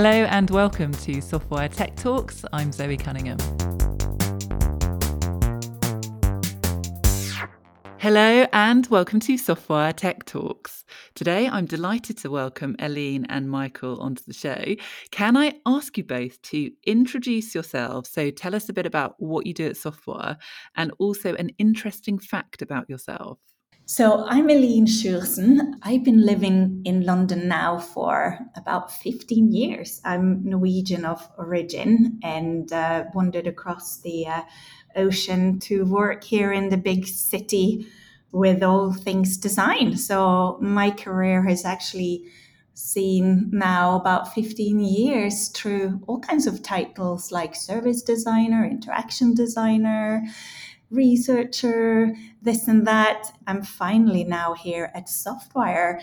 Hello and welcome to Softwire Tech Talks. I'm Zoe Cunningham. Hello and welcome to Softwire Tech Talks. Today I'm delighted to welcome Eileen and Michael onto the show. Can I ask you both to introduce yourselves? So tell us a bit about what you do at Softwire and also an interesting fact about yourself. So I'm Eileen Sjursen. I've been living in London now for about 15 years. I'm Norwegian of origin and uh, wandered across the uh, ocean to work here in the big city with all things design. So my career has actually seen now about 15 years through all kinds of titles like service designer, interaction designer, researcher, this and that. I'm finally now here at Softwire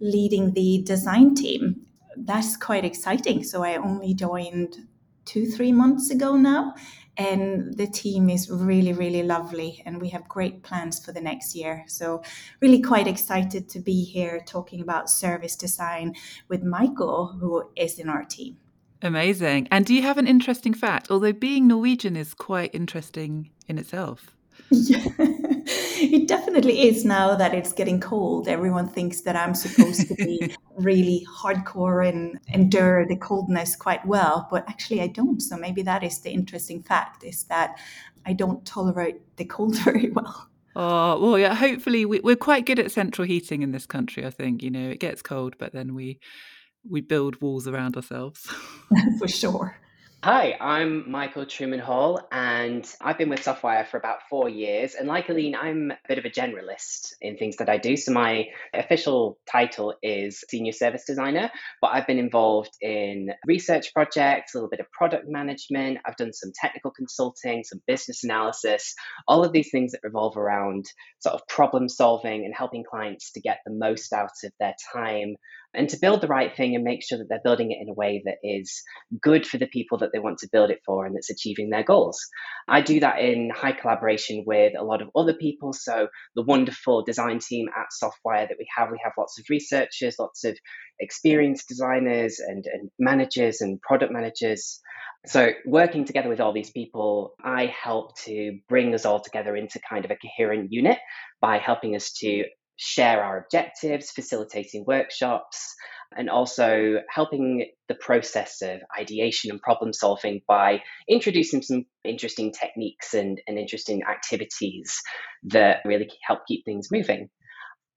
leading the design team. That's quite exciting. So I only joined two, three months ago now. And the team is really, really lovely. And we have great plans for the next year. So, really quite excited to be here talking about service design with Michael, who is in our team. Amazing. And do you have an interesting fact? Although being Norwegian is quite interesting in itself. Yeah, it definitely is now that it's getting cold. Everyone thinks that I'm supposed to be really hardcore and endure the coldness quite well, but actually I don't. So maybe that is the interesting fact is that I don't tolerate the cold very well. Oh, well, yeah, hopefully we, we're quite good at central heating in this country, I think. You know, it gets cold, but then we we build walls around ourselves. For sure. Hi, I'm Michael Truman Hall, and I've been with Softwire for about four years. And like Eileen, I'm a bit of a generalist in things that I do. So my official title is Senior Service Designer, but I've been involved in research projects, a little bit of product management. I've done some technical consulting, some business analysis, all of these things that revolve around sort of problem solving and helping clients to get the most out of their time and to build the right thing and make sure that they're building it in a way that is good for the people that they want to build it for and that's achieving their goals. I do that in high collaboration with a lot of other people. So, the wonderful design team at Softwire that we have, we have lots of researchers, lots of experienced designers and, and managers and product managers. So, working together with all these people, I help to bring us all together into kind of a coherent unit by helping us to share our objectives, facilitating workshops, and also helping the process of ideation and problem solving by introducing some interesting techniques and, and interesting activities that really help keep things moving.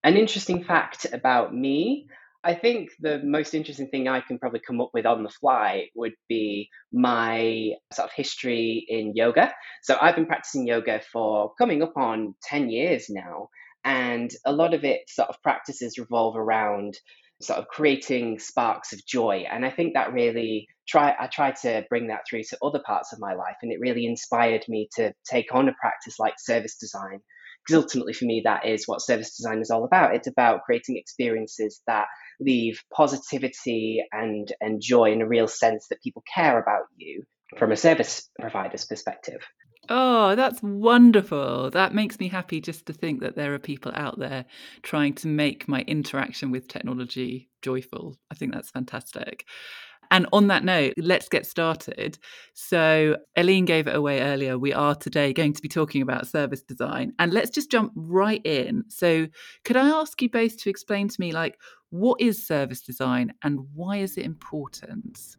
An interesting fact about me I think the most interesting thing I can probably come up with on the fly would be my sort of history in yoga. So I've been practicing yoga for coming up on 10 years now. And a lot of it sort of practices revolve around sort of creating sparks of joy. And I think that really try I try to bring that through to other parts of my life. And it really inspired me to take on a practice like service design. Because ultimately for me that is what service design is all about. It's about creating experiences that leave positivity and, and joy in a real sense that people care about you from a service provider's perspective. Oh, that's wonderful. That makes me happy just to think that there are people out there trying to make my interaction with technology joyful. I think that's fantastic. And on that note, let's get started. So, Eileen gave it away earlier. We are today going to be talking about service design. And let's just jump right in. So, could I ask you both to explain to me, like, what is service design and why is it important?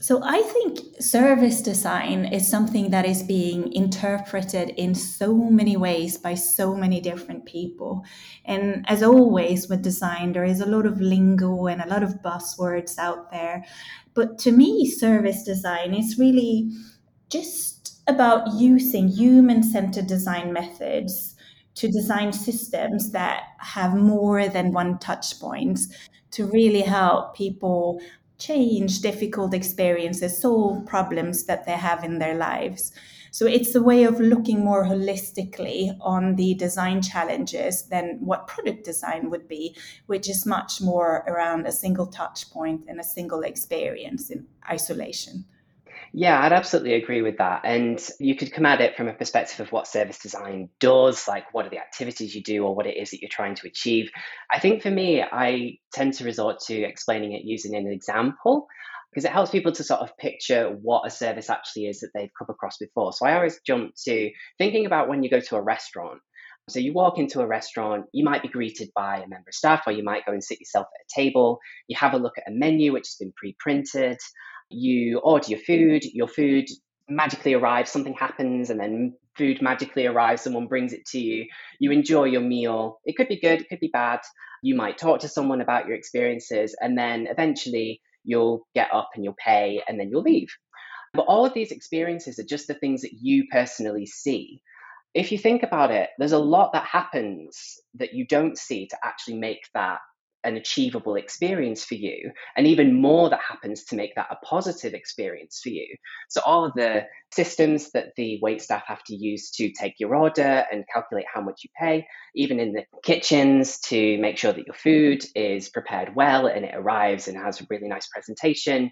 So I think service design is something that is being interpreted in so many ways by so many different people. And as always with design, there is a lot of lingo and a lot of buzzwords out there. But to me, service design is really just about using human centered design methods to design systems that have more than one touch point to really help people change difficult experiences, solve problems that they have in their lives. So it's a way of looking more holistically on the design challenges than what product design would be, which is much more around a single touch point and a single experience in isolation. Yeah, I'd absolutely agree with that. And you could come at it from a perspective of what service design does, like what are the activities you do or what it is that you're trying to achieve. I think for me, I tend to resort to explaining it using an example. because it helps people to sort of picture what a service actually is that they've come across before. So I always jump to thinking about when you go to a restaurant. So you walk into a restaurant, you might be greeted by a member of staff, or you might go and sit yourself at a table. You have a look at a menu which has been pre-printed. You order your food. Your food magically arrives. Something happens, and then food magically arrives. Someone brings it to you. You enjoy your meal. It could be good. It could be bad. You might talk to someone about your experiences, and then eventually you'll get up and you'll pay, and then you'll leave. But all of these experiences are just the things that you personally see if you think about it, there's a lot that happens that you don't see to actually make that an achievable experience for you, and even more that happens to make that a positive experience for you. So, all of the systems that the wait staff have to use to take your order and calculate how much you pay, even in the kitchens to make sure that your food is prepared well and it arrives and has a really nice presentation,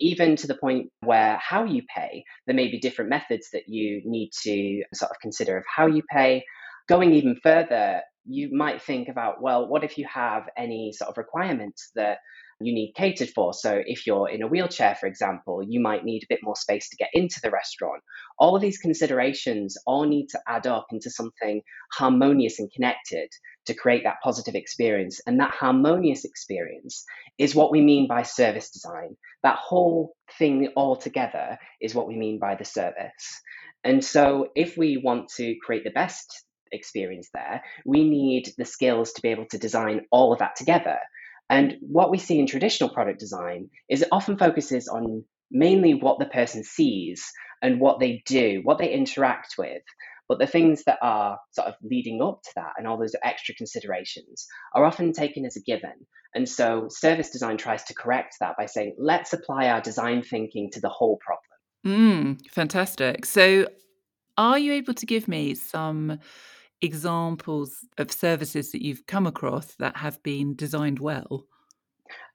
even to the point where how you pay, there may be different methods that you need to sort of consider of how you pay. Going even further, you might think about, well, what if you have any sort of requirements that you need catered for? So, if you're in a wheelchair, for example, you might need a bit more space to get into the restaurant. All of these considerations all need to add up into something harmonious and connected to create that positive experience. And that harmonious experience is what we mean by service design. That whole thing all together is what we mean by the service. And so, if we want to create the best experience there, we need the skills to be able to design all of that together. And what we see in traditional product design is it often focuses on mainly what the person sees and what they do, what they interact with. But the things that are sort of leading up to that and all those extra considerations are often taken as a given. And so service design tries to correct that by saying, let's apply our design thinking to the whole problem. Mm, fantastic. So, are you able to give me some examples of services that you've come across that have been designed well?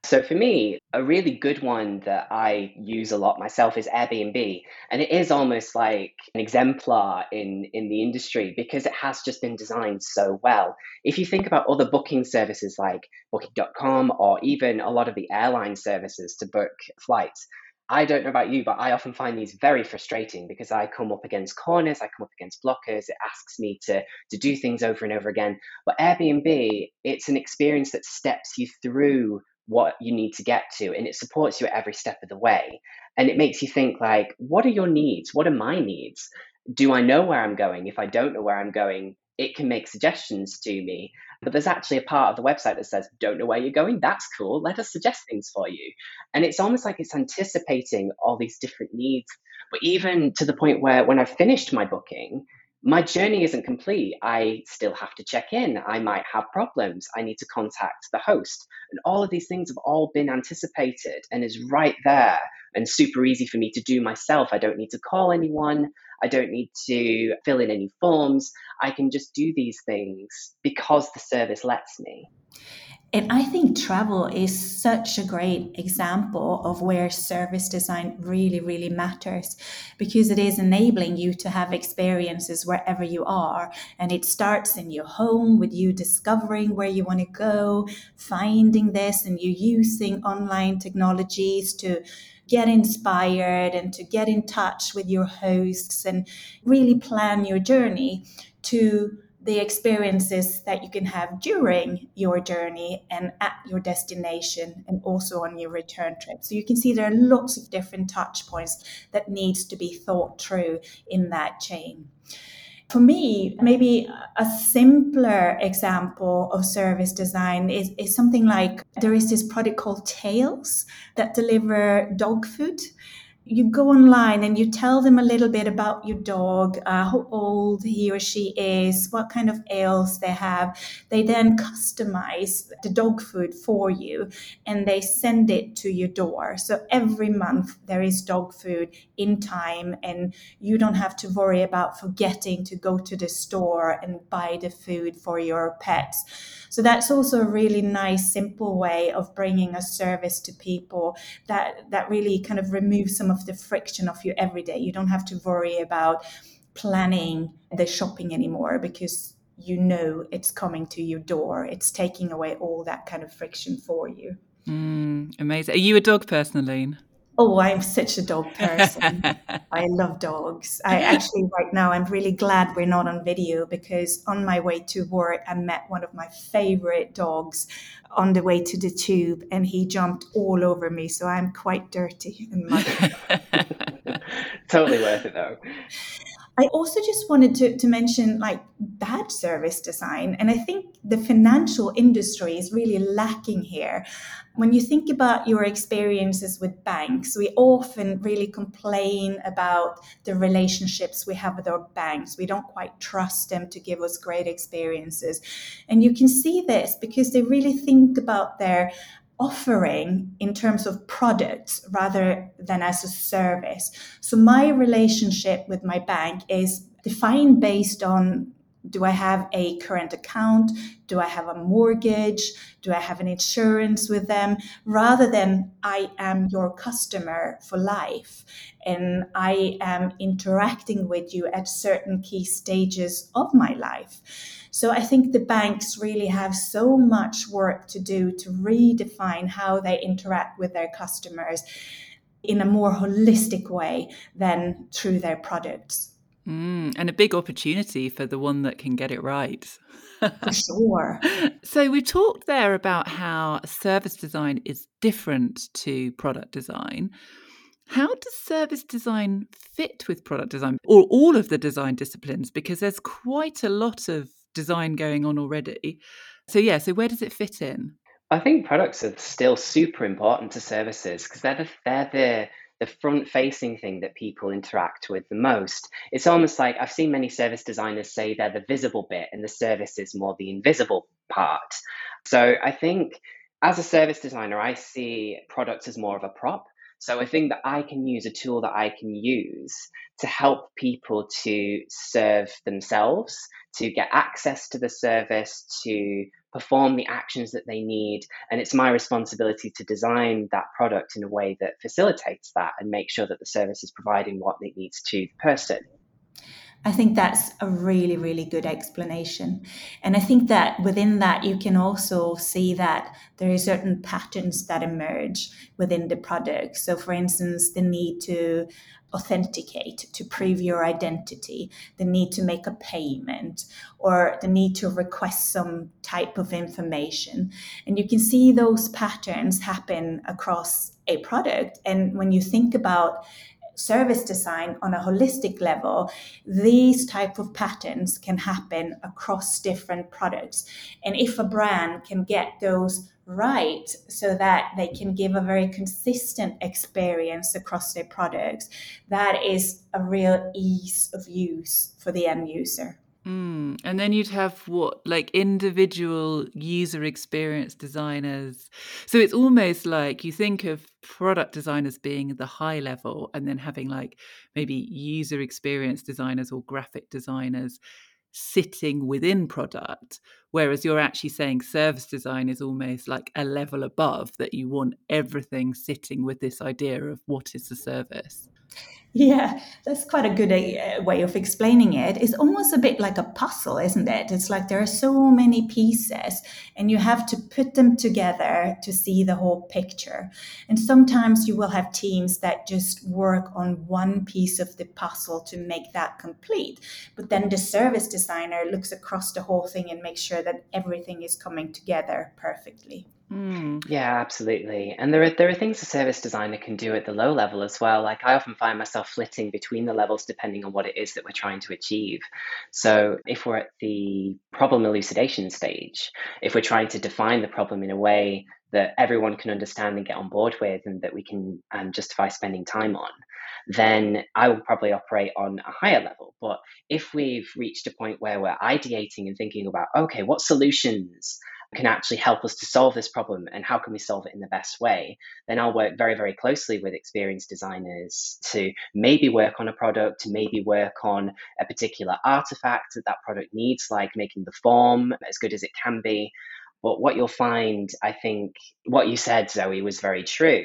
So for me, a really good one that I use a lot myself is Airbnb, and it is almost like an exemplar in in the industry because it has just been designed so well. If you think about other booking services like booking.com or even a lot of the airline services to book flights, I don't know about you, but I often find these very frustrating because I come up against corners, I come up against blockers. It asks me to to do things over and over again. But Airbnb, it's an experience that steps you through what you need to get to and it supports you at every step of the way. And it makes you think like, what are your needs? What are my needs? Do I know where I'm going? If I don't know where I'm going, it can make suggestions to me. But there's actually a part of the website that says, Don't know where you're going? That's cool. Let us suggest things for you. And it's almost like it's anticipating all these different needs. But even to the point where when I've finished my booking, my journey isn't complete. I still have to check in. I might have problems. I need to contact the host. And all of these things have all been anticipated and is right there and super easy for me to do myself. I don't need to call anyone. I don't need to fill in any forms. I can just do these things because the service lets me. And I think travel is such a great example of where service design really, really matters because it is enabling you to have experiences wherever you are. And it starts in your home with you discovering where you want to go, finding this, and you using online technologies to get inspired and to get in touch with your hosts and really plan your journey to the experiences that you can have during your journey and at your destination and also on your return trip. So you can see there are lots of different touch points that needs to be thought through in that chain. For me, maybe a simpler example of service design is, is something like there is this product called Tails that deliver dog food you go online and you tell them a little bit about your dog, uh, how old he or she is, what kind of ails they have. They then customize the dog food for you and they send it to your door. So every month there is dog food in time and you don't have to worry about forgetting to go to the store and buy the food for your pets. So that's also a really nice, simple way of bringing a service to people that, that really kind of removes some of the friction of your everyday. You don't have to worry about planning the shopping anymore because you know it's coming to your door. It's taking away all that kind of friction for you. Mm, amazing. Are you a dog person, Aline? Oh, I'm such a dog person. I love dogs. I actually, right now, I'm really glad we're not on video because on my way to work, I met one of my favorite dogs on the way to the tube and he jumped all over me. So I'm quite dirty and muddy. totally worth it, though. I also just wanted to, to mention like bad service design. And I think the financial industry is really lacking here. When you think about your experiences with banks, we often really complain about the relationships we have with our banks. We don't quite trust them to give us great experiences. And you can see this because they really think about their offering in terms of products rather than as a service. So my relationship with my bank is defined based on do I have a current account? Do I have a mortgage? Do I have an insurance with them? Rather than I am your customer for life and I am interacting with you at certain key stages of my life. So I think the banks really have so much work to do to redefine how they interact with their customers in a more holistic way than through their products. Mm, and a big opportunity for the one that can get it right. for sure. So we talked there about how service design is different to product design. How does service design fit with product design or all of the design disciplines? Because there's quite a lot of design going on already. So, yeah, so where does it fit in? I think products are still super important to services because they're the, they're the the front facing thing that people interact with the most. It's almost like I've seen many service designers say they're the visible bit and the service is more the invisible part. So I think as a service designer, I see products as more of a prop. So I think that I can use a tool that I can use to help people to serve themselves, to get access to the service, to perform the actions that they need. And it's my responsibility to design that product in a way that facilitates that and make sure that the service is providing what it needs to the person. I think that's a really, really good explanation. And I think that within that, you can also see that there are certain patterns that emerge within the product. So, for instance, the need to authenticate, to prove your identity, the need to make a payment, or the need to request some type of information. And you can see those patterns happen across a product. And when you think about service design on a holistic level, these type of patterns can happen across different products. And if a brand can get those right so that they can give a very consistent experience across their products, that is a real ease of use for the end user. Mm. And then you'd have what, like individual user experience designers. So it's almost like you think of product designers being the high level and then having like maybe user experience designers or graphic designers sitting within product. Whereas you're actually saying service design is almost like a level above that you want everything sitting with this idea of what is the service. Yeah, that's quite a good uh, way of explaining it. It's almost a bit like a puzzle, isn't it? It's like there are so many pieces and you have to put them together to see the whole picture. And sometimes you will have teams that just work on one piece of the puzzle to make that complete. But then the service designer looks across the whole thing and makes sure that everything is coming together perfectly. Mm. Yeah, absolutely. And there are there are things a service designer can do at the low level as well. Like I often find myself flitting between the levels depending on what it is that we're trying to achieve. So if we're at the problem elucidation stage, if we're trying to define the problem in a way that everyone can understand and get on board with and that we can um, justify spending time on, then I will probably operate on a higher level. But if we've reached a point where we're ideating and thinking about, okay, what solutions can actually help us to solve this problem and how can we solve it in the best way, then I'll work very, very closely with experienced designers to maybe work on a product, to maybe work on a particular artifact that that product needs, like making the form as good as it can be. But what you'll find, I think, what you said, Zoe, was very true.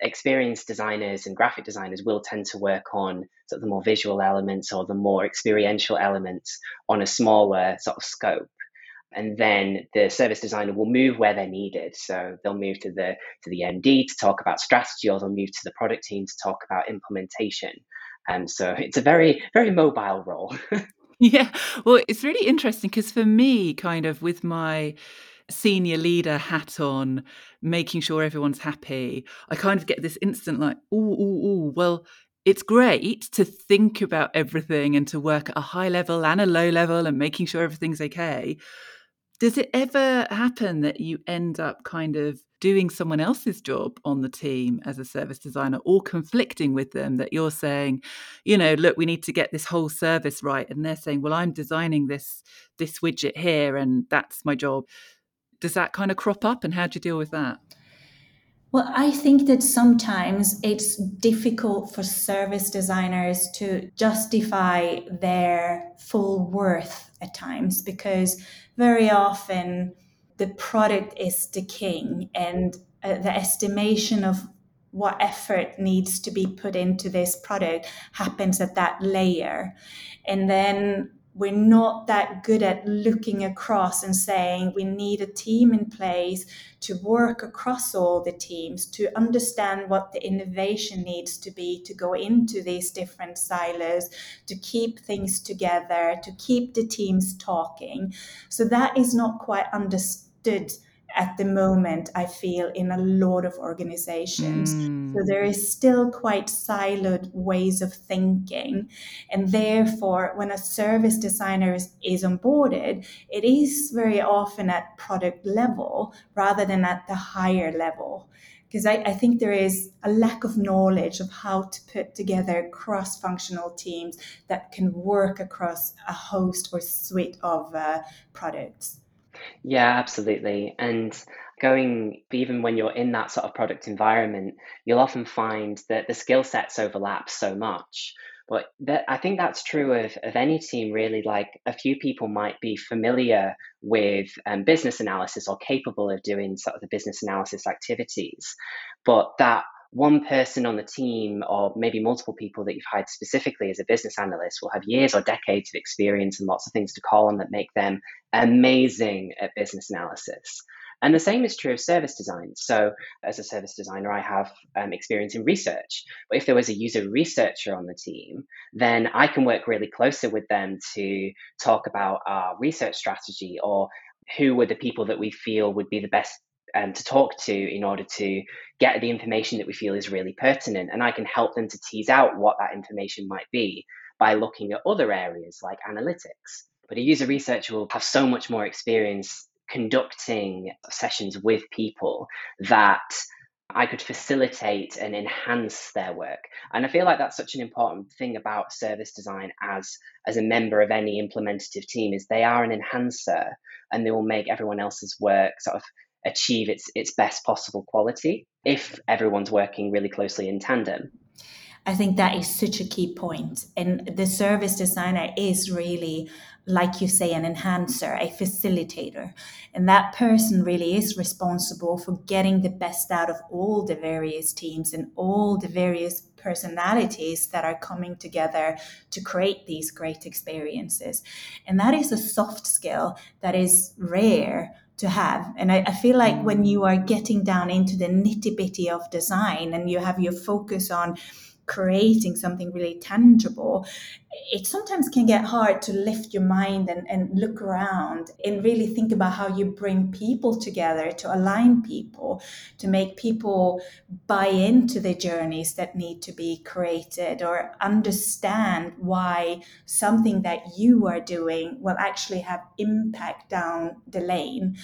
Experienced designers and graphic designers will tend to work on sort of the more visual elements or the more experiential elements on a smaller sort of scope. and then the service designer will move where they're needed. So they'll move to the to the MD to talk about strategy, or they'll move to the product team to talk about implementation. And um, so it's a very very mobile role. yeah, well, it's really interesting because for me, kind of with my senior leader hat on, making sure everyone's happy, I kind of get this instant like, oh, well, it's great to think about everything and to work at a high level and a low level and making sure everything's okay. Does it ever happen that you end up kind of doing someone else's job on the team as a service designer or conflicting with them that you're saying, you know, look, we need to get this whole service right and they're saying, well, I'm designing this this widget here and that's my job. Does that kind of crop up and how do you deal with that? Well, I think that sometimes it's difficult for service designers to justify their full worth at times because very often the product is the king and uh, the estimation of what effort needs to be put into this product happens at that layer. And then we're not that good at looking across and saying we need a team in place to work across all the teams to understand what the innovation needs to be to go into these different silos to keep things together to keep the teams talking. So that is not quite understood at the moment, I feel, in a lot of organizations. Mm. So there is still quite siloed ways of thinking. And therefore, when a service designer is, is onboarded, it is very often at product level rather than at the higher level. Because I, I, think there is a lack of knowledge of how to put together cross functional teams that can work across a host or suite of uh, products. Yeah, absolutely. And going, even when you're in that sort of product environment, you'll often find that the skill sets overlap so much. But that, I think that's true of, of any team, really. Like a few people might be familiar with um, business analysis or capable of doing sort of the business analysis activities, but that one person on the team or maybe multiple people that you've hired specifically as a business analyst will have years or decades of experience and lots of things to call on that make them amazing at business analysis. And the same is true of service design. So, as a service designer, I have um, experience in research. But if there was a user researcher on the team, then I can work really closer with them to talk about our research strategy or who were the people that we feel would be the best um, to talk to in order to get the information that we feel is really pertinent. And I can help them to tease out what that information might be by looking at other areas like analytics. But a user researcher will have so much more experience conducting sessions with people that I could facilitate and enhance their work. And I feel like that's such an important thing about service design as as a member of any implementative team is they are an enhancer and they will make everyone else's work sort of achieve its its best possible quality if everyone's working really closely in tandem. I think that is such a key point. And the service designer is really, like you say, an enhancer, a facilitator. And that person really is responsible for getting the best out of all the various teams and all the various personalities that are coming together to create these great experiences. And that is a soft skill that is rare to have. And I, I, feel like mm. when you are getting down into the nitty bitty of design and you have your focus on creating something really tangible, it sometimes can get hard to lift your mind and, and look around and really think about how you bring people together to align people, to make people buy into the journeys that need to be created or understand why something that you are doing will actually have impact down the lane.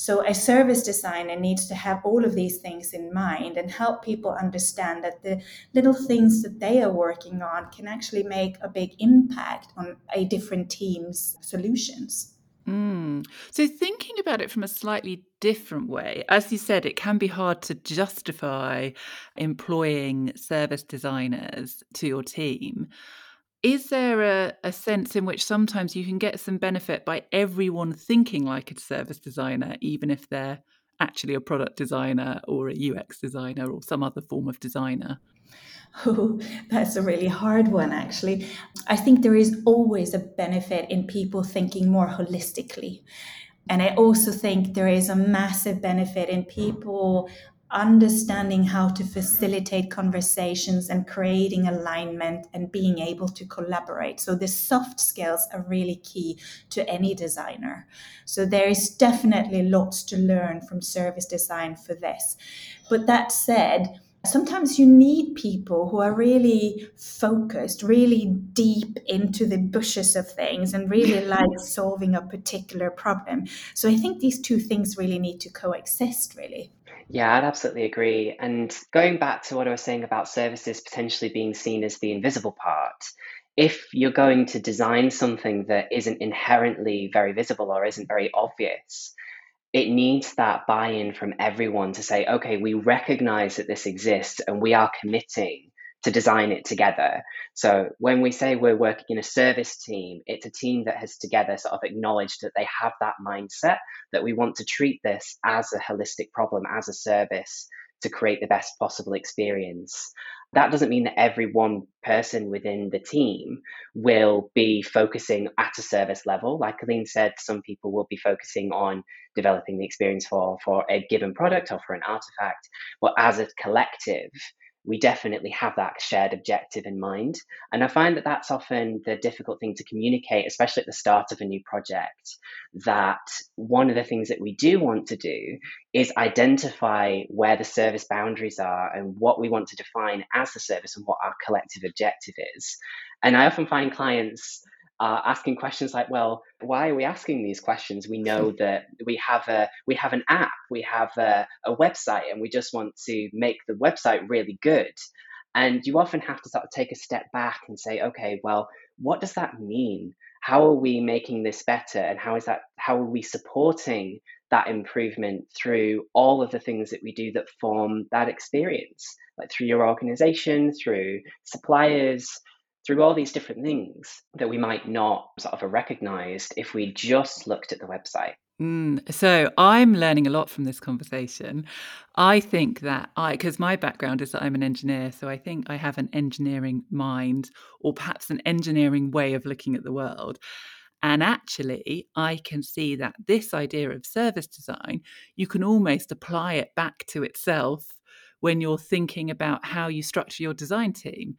So a service designer needs to have all of these things in mind and help people understand that the little things that they are working on can actually make a big impact on a different team's solutions. Mm. So, thinking about it from a slightly different way, as you said, it can be hard to justify employing service designers to your team. Is there a, a sense in which sometimes you can get some benefit by everyone thinking like a service designer, even if they're actually a product designer or a UX designer or some other form of designer? Oh, that's a really hard one, actually. I think there is always a benefit in people thinking more holistically And I also think there is a massive benefit in people understanding how to facilitate conversations and creating alignment and being able to collaborate. So the soft skills are really key to any designer. So there is definitely lots to learn from service design for this. But that said, sometimes you need people who are really focused, really deep into the bushes of things and really like solving a particular problem. So I think these two things really need to coexist, really. Yeah, I'd absolutely agree. And going back to what I was saying about services potentially being seen as the invisible part, if you're going to design something that isn't inherently very visible or isn't very obvious, it needs that buy in from everyone to say, okay, we recognize that this exists and we are committing to design it together. So when we say we're working in a service team, it's a team that has together sort of acknowledged that they have that mindset that we want to treat this as a holistic problem, as a service to create the best possible experience. That doesn't mean that every one person within the team will be focusing at a service level. Like Aline said, some people will be focusing on developing the experience for, for a given product or for an artifact. But as a collective, we definitely have that shared objective in mind. And I find that that's often the difficult thing to communicate, especially at the start of a new project. That one of the things that we do want to do is identify where the service boundaries are and what we want to define as the service and what our collective objective is. And I often find clients uh, asking questions like, well, why are we asking these questions? We know that we have a we have an app, we have a, a website, and we just want to make the website really good. And you often have to sort of take a step back and say, okay, well, what does that mean? How are we making this better? And how is that how are we supporting that improvement through all of the things that we do that form that experience, like through your organization, through suppliers, through all these different things that we might not sort of have recognized if we just looked at the website. Mm, so I'm learning a lot from this conversation. I think that I, because my background is that I'm an engineer, so I think I have an engineering mind or perhaps an engineering way of looking at the world. And actually, I can see that this idea of service design, you can almost apply it back to itself when you're thinking about how you structure your design team.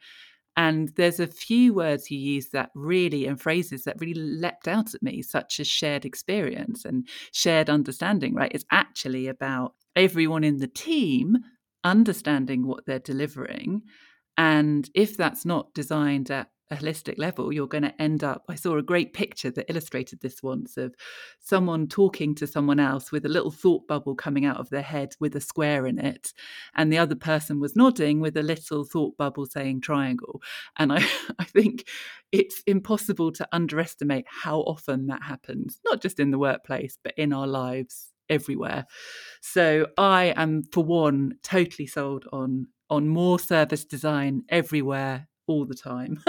And there's a few words you use that really, and phrases that really leapt out at me, such as shared experience and shared understanding, right? It's actually about everyone in the team understanding what they're delivering. And if that's not designed at a holistic level, you're going to end up. I saw a great picture that illustrated this once of someone talking to someone else with a little thought bubble coming out of their head with a square in it. And the other person was nodding with a little thought bubble saying triangle. And I, I think it's impossible to underestimate how often that happens, not just in the workplace, but in our lives everywhere. So I am, for one, totally sold on on more service design everywhere all the time.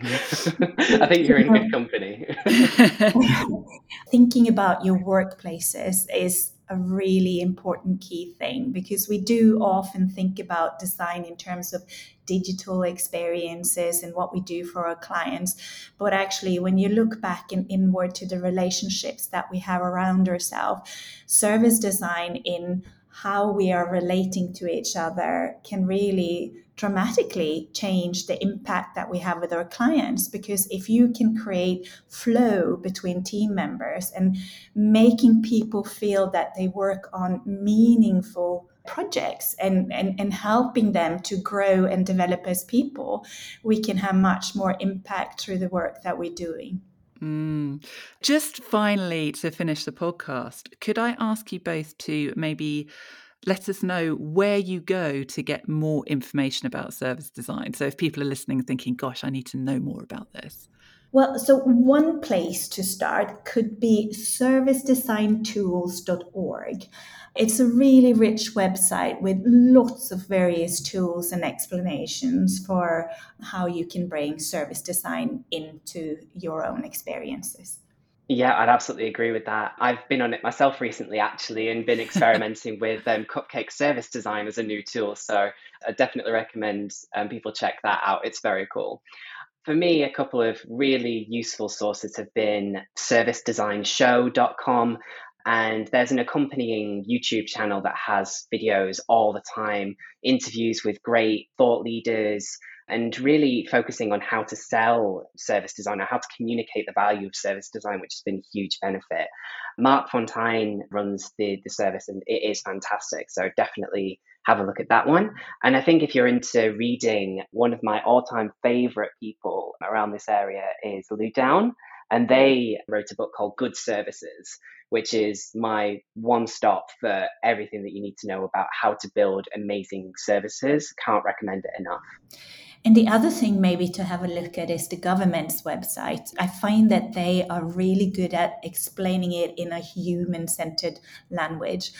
I think you're in good company. Thinking about your workplaces is a really important key thing because we do often think about design in terms of digital experiences and what we do for our clients. But actually, when you look back and inward to the relationships that we have around ourselves, service design in how we are relating to each other can really dramatically change the impact that we have with our clients because if you can create flow between team members and making people feel that they work on meaningful projects and, and, and helping them to grow and develop as people, we can have much more impact through the work that we're doing. Mm. Just finally, to finish the podcast, could I ask you both to maybe let us know where you go to get more information about service design? So, if people are listening thinking, gosh, I need to know more about this. Well, so one place to start could be servicedesigntools.org. It's a really rich website with lots of various tools and explanations for how you can bring service design into your own experiences. Yeah, I'd absolutely agree with that. I've been on it myself recently, actually, and been experimenting with um, Cupcake Service Design as a new tool. So I definitely recommend um, people check that out. It's very cool. for me, a couple of really useful sources have been servicedesignshow.com. And there's an accompanying YouTube channel that has videos all the time, interviews with great thought leaders, and really focusing on how to sell service design or how to communicate the value of service design, which has been a huge benefit. Marc Fonteijn runs the, the service and it is fantastic. So definitely have a look at that one. And I think if you're into reading, one of my all time favorite people around this area is Lou Downe. And they wrote a book called Good Services, which is my one stop for everything that you need to know about how to build amazing services. Can't recommend it enough. And the other thing, maybe to have a look at, is the government's website. I find that they are really good at explaining it in a human centered language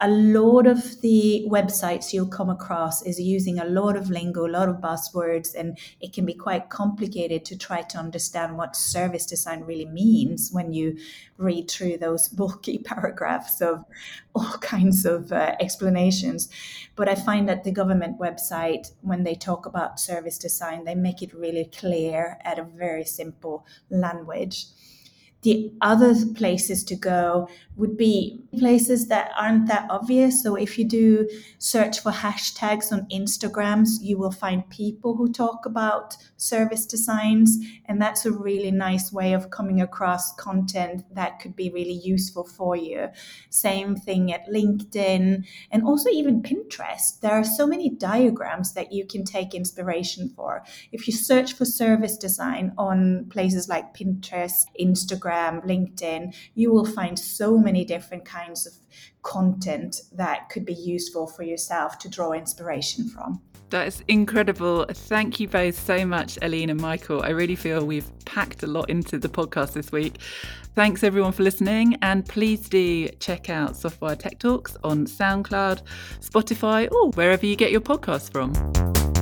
a lot of the websites you'll come across is using a lot of lingo, a lot of buzzwords, and it can be quite complicated to try to understand what service design really means when you read through those bulky paragraphs of all kinds of uh, explanations. But I find that the government website, when they talk about service design, they make it really clear at a very simple language. The other places to go would be places that aren't that obvious. So if you do search for hashtags on Instagrams, you will find people who talk about service designs. And that's a really nice way of coming across content that could be really useful for you. Same thing at LinkedIn and also even Pinterest. There are so many diagrams that you can take inspiration for. If you search for service design on places like Pinterest, Instagram, LinkedIn, you will find so many different kinds of content that could be useful for yourself to draw inspiration from. That is incredible. Thank you both so much, Eline and Michael. I really feel we've packed a lot into the podcast this week. Thanks everyone for listening, and please do check out Softwire Tech Talks on SoundCloud, Spotify, or wherever you get your podcasts from.